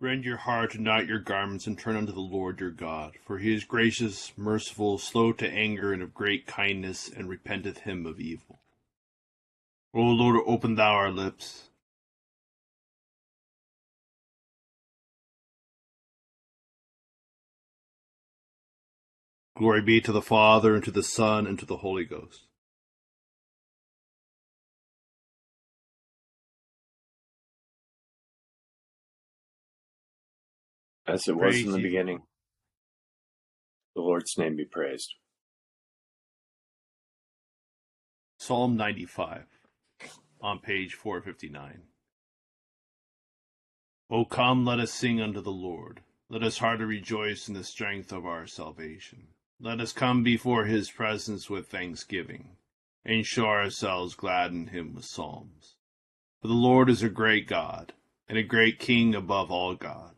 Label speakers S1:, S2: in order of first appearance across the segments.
S1: Rend your heart and not your garments, and turn unto the Lord your God. For he is gracious, merciful, slow to anger, and of great kindness, and repenteth him of evil. O Lord, open thou our lips. Glory be to the Father, and to the Son, and to the Holy Ghost.
S2: As it was in the
S1: the
S2: beginning. The Lord's name be praised.
S1: Psalm 95 on page 459. O come, let us sing unto the Lord. Let us heartily rejoice in the strength of our salvation. Let us come before his presence with thanksgiving, and show ourselves glad in him with psalms. For the Lord is a great God, and a great King above all gods.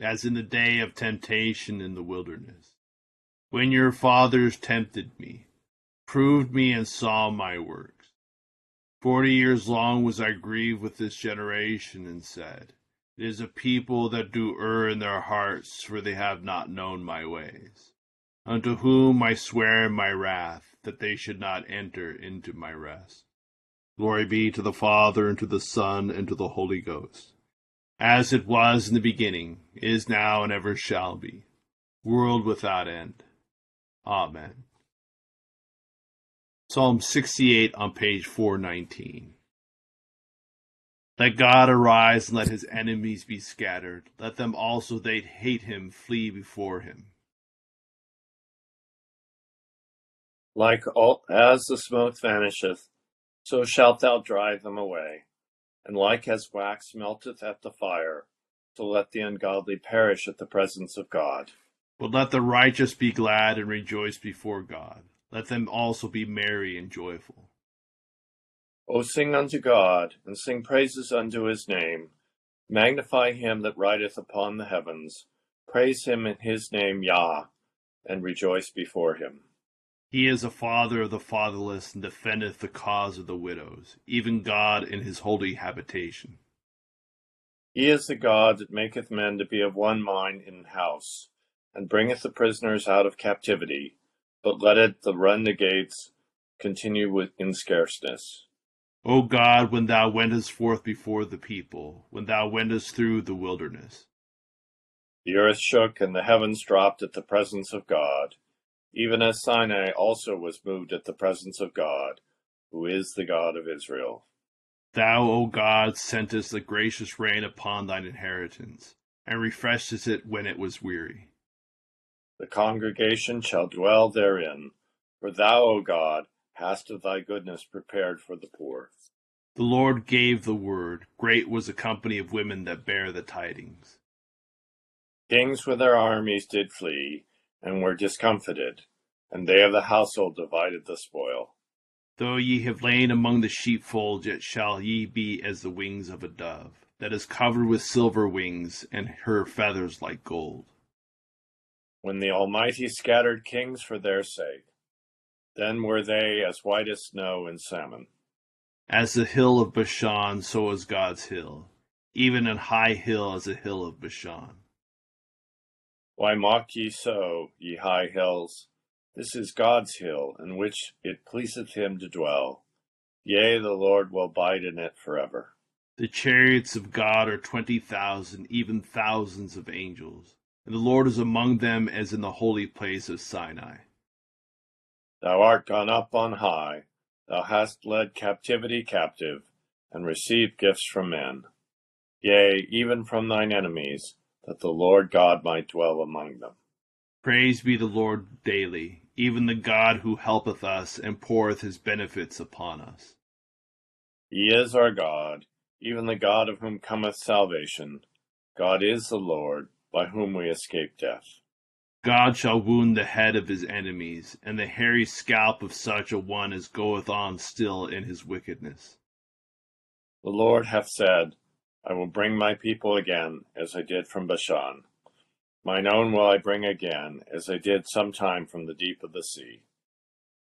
S1: as in the day of temptation in the wilderness, when your fathers tempted me, proved me, and saw my works. Forty years long was I grieved with this generation, and said, It is a people that do err in their hearts, for they have not known my ways. Unto whom I swear in my wrath, that they should not enter into my rest. Glory be to the Father, and to the Son, and to the Holy Ghost as it was in the beginning, is now, and ever shall be, world without end. Amen. Psalm 68 on page 419. Let God arise and let his enemies be scattered. Let them also that hate him flee before him.
S2: Like all, as the smoke vanisheth, so shalt thou drive them away. And like as wax melteth at the fire, so let the ungodly perish at the presence of God.
S1: But let the righteous be glad and rejoice before God. Let them also be merry and joyful.
S2: O sing unto God, and sing praises unto his name. Magnify him that rideth upon the heavens. Praise him in his name, Yah, and rejoice before him.
S1: He is a father of the fatherless and defendeth the cause of the widows, even God in his holy habitation.
S2: He is the God that maketh men to be of one mind in house, and bringeth the prisoners out of captivity, but letteth the renegades continue with in scarceness.
S1: O God, when thou wentest forth before the people, when thou wentest through the wilderness.
S2: The earth shook, and the heavens dropped at the presence of God, even as Sinai also was moved at the presence of God, who is the God of Israel.
S1: Thou, O God, sentest the gracious rain upon thine inheritance, and refreshest it when it was weary.
S2: The congregation shall dwell therein, for thou, O God, hast of thy goodness prepared for the poor.
S1: The Lord gave the word, great was the company of women that bare the tidings.
S2: Kings with their armies did flee, and were discomfited, and they of the household divided the spoil.
S1: Though ye have lain among the sheepfold, yet shall ye be as the wings of a dove, that is covered with silver wings, and her feathers like gold.
S2: When the Almighty scattered kings for their sake, then were they as white as snow and salmon.
S1: As the hill of Bashan, so is God's hill, even an high hill as the hill of Bashan.
S2: Why mock ye so, ye high hills? This is God's hill, in which it pleaseth him to dwell. Yea, the Lord will abide in it forever.
S1: The chariots of God are twenty thousand, even thousands of angels, and the Lord is among them as in the holy place of Sinai.
S2: Thou art gone up on high, thou hast led captivity captive, and received gifts from men. Yea, even from thine enemies, that the Lord God might dwell among them.
S1: Praise be the Lord daily, even the God who helpeth us and poureth his benefits upon us.
S2: He is our God, even the God of whom cometh salvation. God is the Lord, by whom we escape death.
S1: God shall wound the head of his enemies, and the hairy scalp of such a one as goeth on still in his wickedness.
S2: The Lord hath said, I will bring my people again, as I did from Bashan. Mine own will I bring again, as I did sometime from the deep of the sea.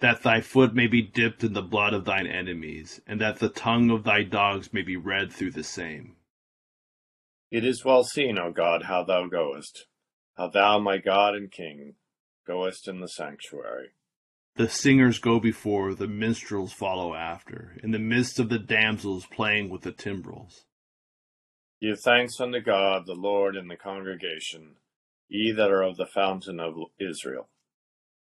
S1: That thy foot may be dipped in the blood of thine enemies, and that the tongue of thy dogs may be red through the same.
S2: It is well seen, O God, how thou goest, how thou, my God and King, goest in the sanctuary.
S1: The singers go before, the minstrels follow after, in the midst of the damsels playing with the timbrels.
S2: Give thanks unto God, the Lord, in the congregation, ye that are of the fountain of Israel.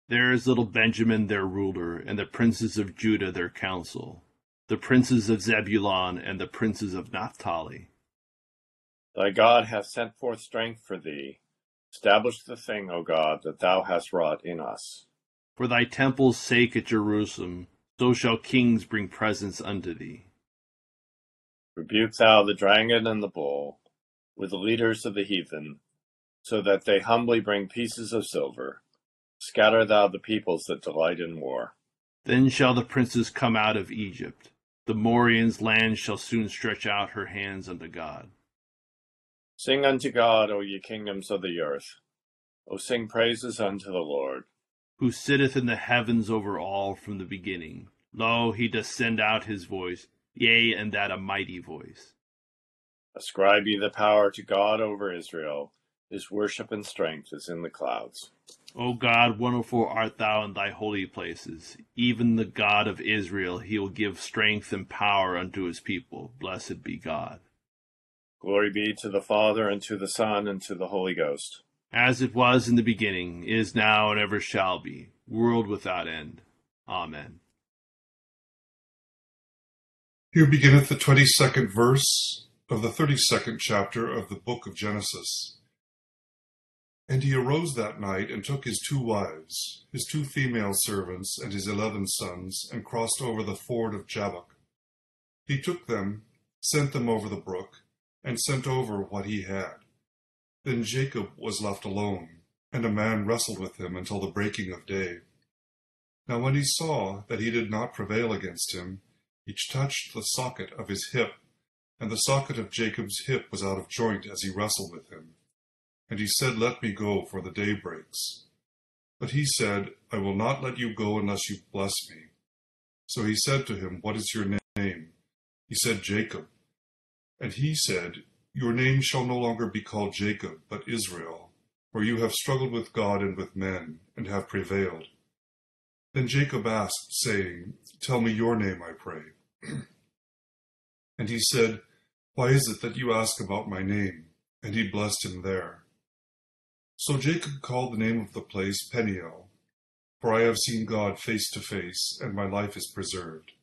S1: There is little Benjamin their ruler, and the princes of Judah their council, the princes of Zebulun and the princes of Naphtali.
S2: Thy God hath sent forth strength for thee. Establish the thing, O God, that thou hast wrought in us.
S1: For thy temple's sake at Jerusalem, so shall kings bring presents unto thee.
S2: Rebuke thou the dragon and the bull, with the leaders of the heathen, so that they humbly bring pieces of silver. Scatter thou the peoples that delight in war.
S1: Then shall the princes come out of Egypt. The Morians' land shall soon stretch out her hands unto God.
S2: Sing unto God, O ye kingdoms of the earth. O sing praises unto the Lord.
S1: Who sitteth in the heavens over all from the beginning. Lo, he doth send out his voice, yea, and that a mighty voice.
S2: Ascribe ye the power to God over Israel. His worship and strength is in the clouds.
S1: O God, wonderful art thou in thy holy places. Even the God of Israel, he will give strength and power unto his people. Blessed be God.
S2: Glory be to the Father, and to the Son, and to the Holy Ghost.
S1: As it was in the beginning, is now, and ever shall be, world without end. Amen.
S3: Here beginneth the twenty second verse of the thirty second chapter of the book of Genesis. And he arose that night and took his two wives, his two female servants, and his eleven sons, and crossed over the ford of Jabbok. He took them, sent them over the brook, and sent over what he had. Then Jacob was left alone, and a man wrestled with him until the breaking of day. Now when he saw that he did not prevail against him, he touched the socket of his hip, and the socket of Jacob's hip was out of joint as he wrestled with him. And he said, Let me go, for the day breaks. But he said, I will not let you go unless you bless me. So he said to him, What is your name? He said, Jacob. And he said, Your name shall no longer be called Jacob, but Israel, for you have struggled with God and with men, and have prevailed. Then Jacob asked, saying, Tell me your name, I pray. and he said, Why is it that you ask about my name? And he blessed him there. So Jacob called the name of the place Peniel, for I have seen God face to face, and my life is preserved.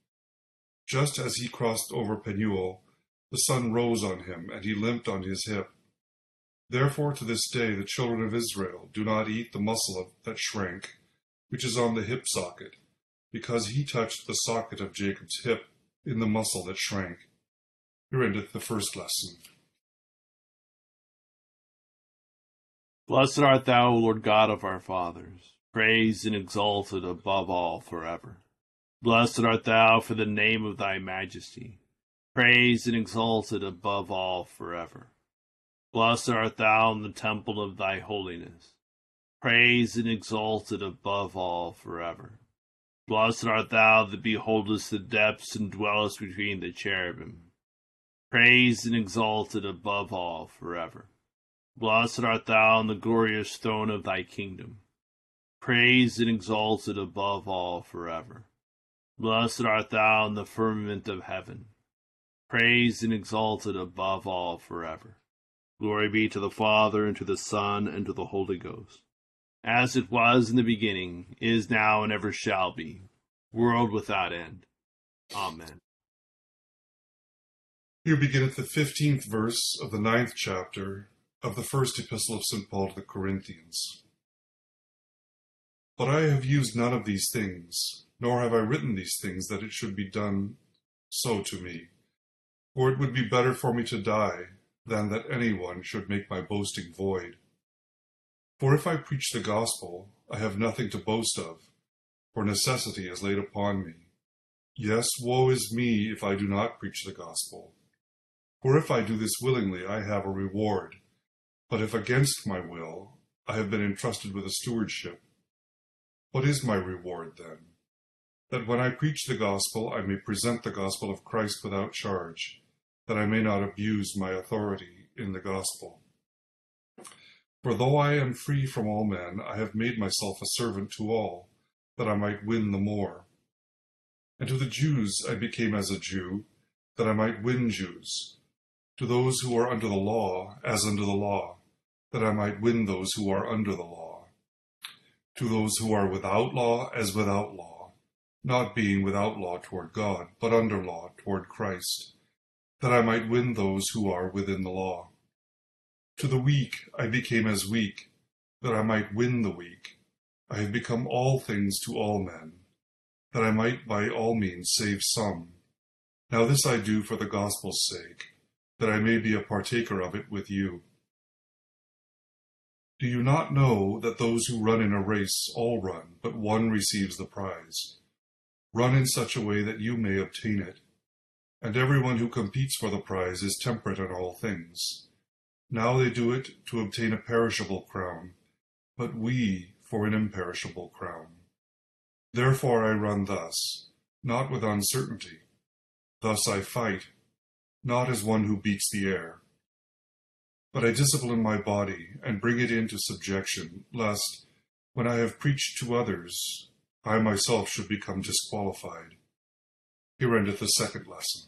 S3: Just as he crossed over Penuel, the sun rose on him, and he limped on his hip. Therefore to this day the children of Israel do not eat the muscle of, that shrank, which is on the hip socket, because he touched the socket of Jacob's hip in the muscle that shrank. Here endeth the first lesson.
S1: Blessed art thou, Lord God of our fathers, praised and exalted above all forever. Blessed art thou for the name of thy majesty, praised and exalted above all forever. Blessed art thou in the temple of thy holiness, praised and exalted above all forever. Blessed art thou that beholdest the depths and dwellest between the cherubim, praised and exalted above all forever. Blessed art thou on the glorious throne of thy kingdom, praised and exalted above all forever. Blessed art thou in the firmament of heaven, praised and exalted above all forever. Glory be to the Father, and to the Son, and to the Holy Ghost, as it was in the beginning, is now, and ever shall be, world without end. Amen.
S3: Here beginneth the fifteenth verse of the ninth chapter of the first epistle of St. Paul to the Corinthians. But I have used none of these things, nor have I written these things that it should be done so to me. For it would be better for me to die than that anyone should make my boasting void. For if I preach the gospel, I have nothing to boast of, for necessity is laid upon me. Yes, woe is me if I do not preach the gospel. For if I do this willingly, I have a reward. But if against my will, I have been entrusted with a stewardship. What is my reward then? That when I preach the gospel, I may present the gospel of Christ without charge, that I may not abuse my authority in the gospel. For though I am free from all men, I have made myself a servant to all, that I might win the more. And to the Jews I became as a Jew, that I might win Jews. To those who are under the law, as under the law, that I might win those who are under the law. To those who are without law, as without law, not being without law toward God, but under law toward Christ, that I might win those who are within the law. To the weak I became as weak, that I might win the weak. I have become all things to all men, that I might by all means save some. Now this I do for the gospel's sake, that I may be a partaker of it with you. Do you not know that those who run in a race all run, but one receives the prize? Run in such a way that you may obtain it. And everyone who competes for the prize is temperate in all things. Now they do it to obtain a perishable crown, but we for an imperishable crown. Therefore I run thus, not with uncertainty. Thus I fight, not as one who beats the air. But I discipline my body and bring it into subjection, lest, when I have preached to others, I myself should become disqualified. Here endeth the second lesson.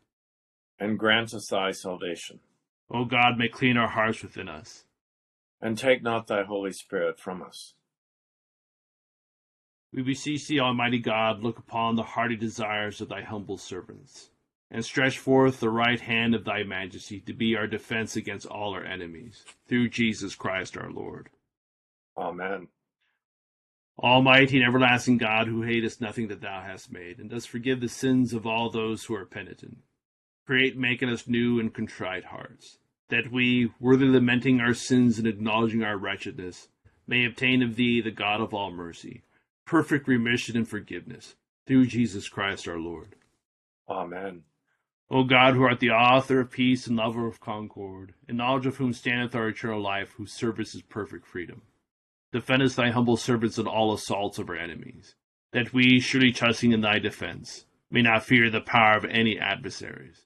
S2: and grant us thy salvation.
S1: O God, may clean our hearts within us,
S2: and take not thy Holy Spirit from us.
S1: We beseech thee, Almighty God, look upon the hearty desires of thy humble servants, and stretch forth the right hand of thy majesty to be our defense against all our enemies, through Jesus Christ our Lord.
S2: Amen.
S1: Almighty and everlasting God, who hatest nothing that thou hast made, and dost forgive the sins of all those who are penitent, create making us new and contrite hearts, that we, worthy lamenting our sins and acknowledging our wretchedness, may obtain of thee, the God of all mercy, perfect remission and forgiveness, through Jesus Christ our Lord.
S2: Amen.
S1: O God, who art the author of peace and lover of concord, in knowledge of whom standeth our eternal life, whose service is perfect freedom, defend us thy humble servants in all assaults of our enemies, that we, surely trusting in thy defense, may not fear the power of any adversaries,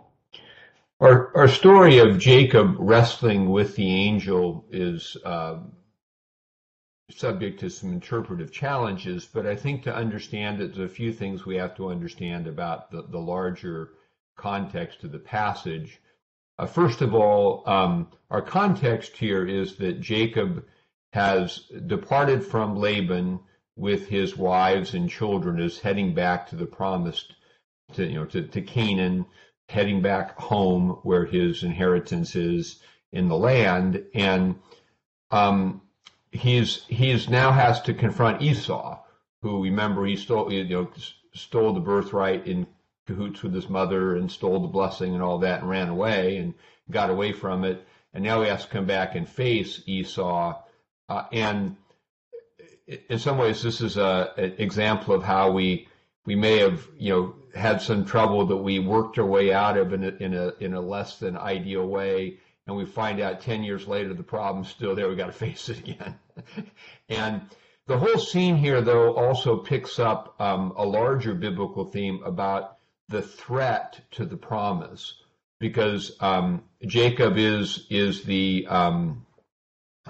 S4: Our, our story of Jacob wrestling with the angel is um, subject to some interpretive challenges, but I think to understand it, there's a few things we have to understand about the, the larger context of the passage. Uh, first of all, um, our context here is that Jacob has departed from Laban with his wives and children, is heading back to the promised, to you know, to, to Canaan, heading back home where his inheritance is in the land, and um, he's he's now has to confront Esau, who remember he stole you know stole the birthright in cahoots with his mother and stole the blessing and all that and ran away and got away from it, and now he has to come back and face Esau, uh, and in some ways this is a, an example of how we we may have you know had some trouble that we worked our way out of in a, in a in a less than ideal way and we find out 10 years later the problem's still there we got to face it again. And the whole scene here though also picks up um, a larger biblical theme about the threat to the promise because um, jacob is is the um,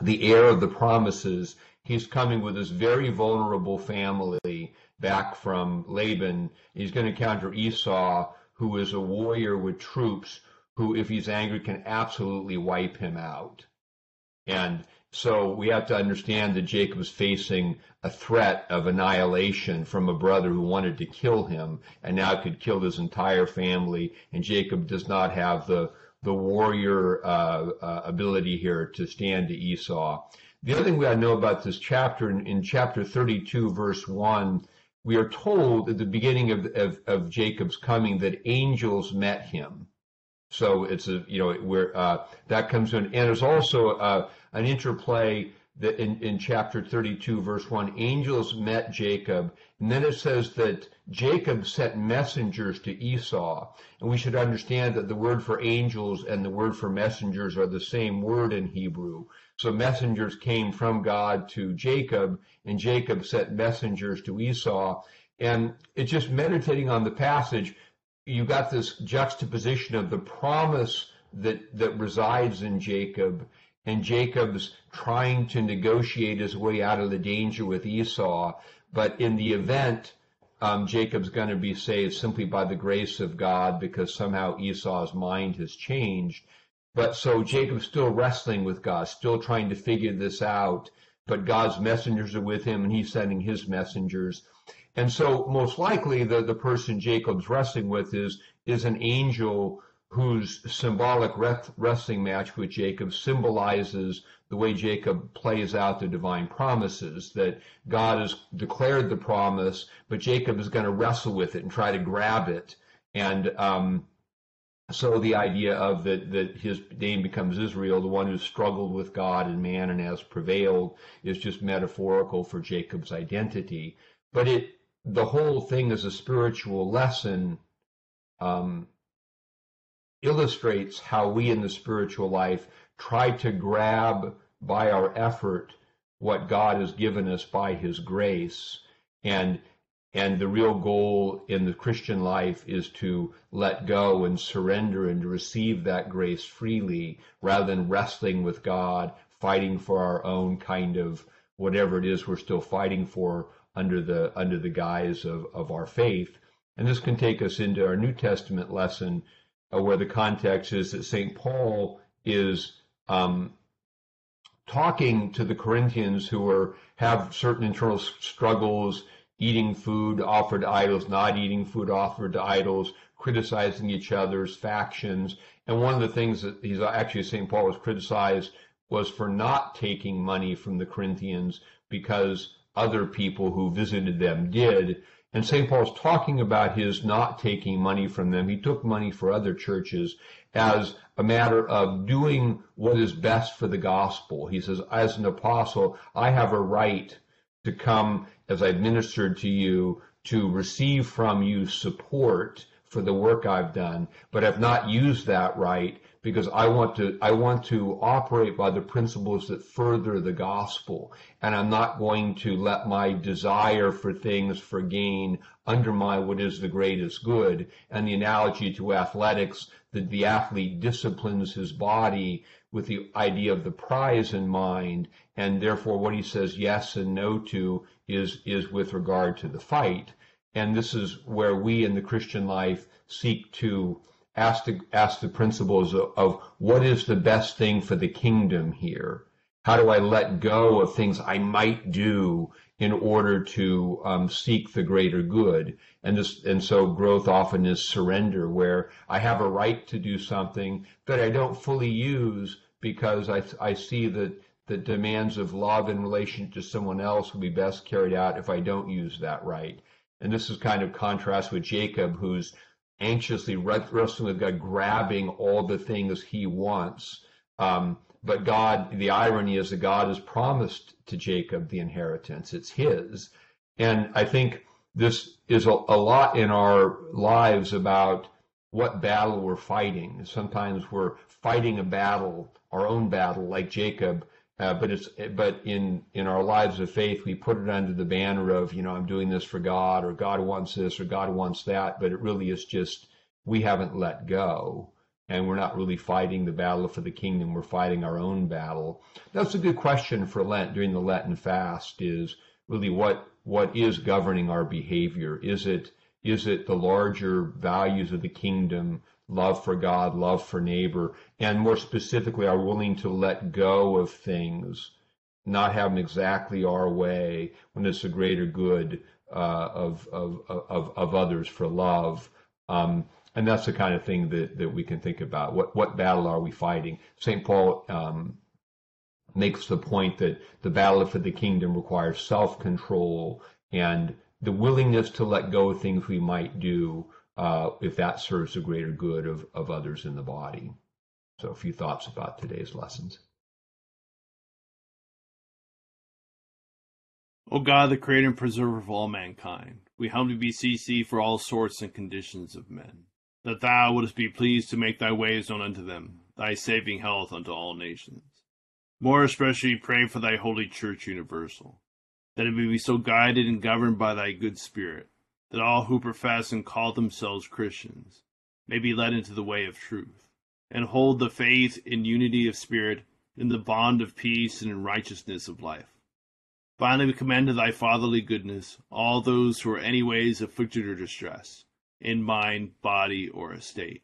S4: the heir of the promises. He's coming with this very vulnerable family back from Laban. He's going to encounter Esau, who is a warrior with troops who, if he's angry, can absolutely wipe him out. And so we have to understand that Jacob is facing a threat of annihilation from a brother who wanted to kill him and now could kill his entire family. And Jacob does not have the the warrior uh, uh, ability here to stand to Esau. The other thing we ought to know about this chapter, in, in chapter 32, verse 1, we are told at the beginning of, of, of, Jacob's coming that angels met him. So it's a, you know, where uh, that comes in. And there's also uh, an interplay that in, in chapter 32, verse 1, angels met Jacob. And then it says that Jacob sent messengers to Esau. And we should understand that the word for angels and the word for messengers are the same word in Hebrew. So messengers came from God to Jacob, and Jacob sent messengers to Esau. And it's just meditating on the passage, you got this juxtaposition of the promise that, that resides in Jacob, and Jacob's trying to negotiate his way out of the danger with Esau. But in the event, um, Jacob's going to be saved simply by the grace of God because somehow Esau's mind has changed. But so Jacob's still wrestling with God, still trying to figure this out. But God's messengers are with him and he's sending his messengers. And so most likely the, the person Jacob's wrestling with is, is an angel whose symbolic wrestling match with Jacob symbolizes the way Jacob plays out the divine promises, that God has declared the promise, but Jacob is going to wrestle with it and try to grab it. And um, so the idea of that that his name becomes Israel, the one who struggled with God and man and has prevailed, is just metaphorical for Jacob's identity. But it the whole thing as a spiritual lesson um, illustrates how we in the spiritual life try to grab by our effort what God has given us by his grace and and the real goal in the Christian life is to let go and surrender and to receive that grace freely rather than wrestling with God, fighting for our own kind of whatever it is we're still fighting for under the under the guise of, of our faith. And this can take us into our New Testament lesson uh, where the context is that St. Paul is um, talking to the Corinthians who are have certain internal struggles eating food offered to idols, not eating food offered to idols, criticizing each other's factions. And one of the things that he's actually St. Paul was criticized was for not taking money from the Corinthians because other people who visited them did. And St. Paul's talking about his not taking money from them. He took money for other churches as a matter of doing what is best for the gospel. He says, as an apostle, I have a right to come as I've ministered to you to receive from you support for the work I've done, but have not used that right because I want to I want to operate by the principles that further the gospel. And I'm not going to let my desire for things for gain undermine what is the greatest good. And the analogy to athletics that the athlete disciplines his body with the idea of the prize in mind and therefore what he says yes and no to is is with regard to the fight. And this is where we in the Christian life seek to ask the ask the principles of, of what is the best thing for the kingdom here? How do I let go of things I might do in order to um, seek the greater good? And this, and so growth often is surrender, where I have a right to do something that I don't fully use because I, I see that the demands of love in relation to someone else will be best carried out if I don't use that right. And this is kind of contrast with Jacob, who's anxiously wrestling with God, grabbing all the things he wants. Um, but God, the irony is that God has promised to Jacob the inheritance. It's his. And I think this is a, a lot in our lives about what battle we're fighting. Sometimes we're fighting a battle, our own battle, like Jacob. Uh, but it's but in in our lives of faith, we put it under the banner of you know I'm doing this for God or God wants this or God wants that. But it really is just we haven't let go and we're not really fighting the battle for the kingdom. We're fighting our own battle. That's a good question for Lent during the Lenten fast is really what, what is governing our behavior? Is it, is it the larger values of the kingdom, love for God, love for neighbor, and more specifically, are willing to let go of things, not have them exactly our way when it's a greater good uh, of, of, of, of others for love. Um, and that's the kind of thing that, that we can think about. What what battle are we fighting? St. Paul um, makes the point that the battle for the kingdom requires self control and the willingness to let go of things we might do uh, if that serves the greater good of, of others in the body. So, a few thoughts about today's lessons.
S1: O God, the creator and preserver of all mankind, we humbly beseech thee for all sorts and conditions of men that thou wouldst be pleased to make thy ways known unto them, thy saving health unto all nations. More especially pray for thy holy church universal, that it may be so guided and governed by thy good spirit, that all who profess and call themselves Christians may be led into the way of truth, and hold the faith in unity of spirit, in the bond of peace and in righteousness of life. Finally, we commend to thy fatherly goodness all those who are any ways afflicted or distressed in mind, body, or estate.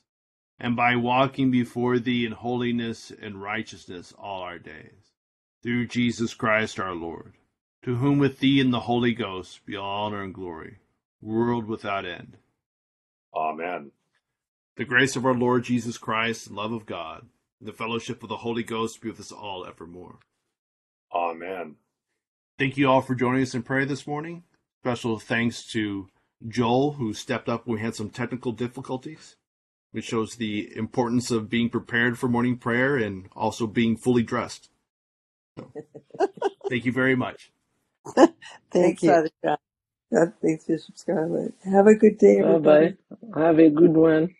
S1: and by walking before thee in holiness and righteousness all our days. Through Jesus Christ our Lord, to whom with thee and the Holy Ghost be all honor and glory, world without end.
S2: Amen.
S1: The grace of our Lord Jesus Christ, and love of God, and the fellowship of the Holy Ghost be with us all evermore.
S2: Amen.
S1: Thank you all for joining us in prayer this morning. Special thanks to Joel, who stepped up when we had some technical difficulties which shows the importance of being prepared for morning prayer and also being fully dressed. So, thank you very much.
S5: Thank
S6: Thanks,
S5: you.
S6: Father John.
S5: Uh, God, thanks, Bishop Scarlett. Have a good day,
S7: Bye
S5: everybody.
S7: bye. Have a good one.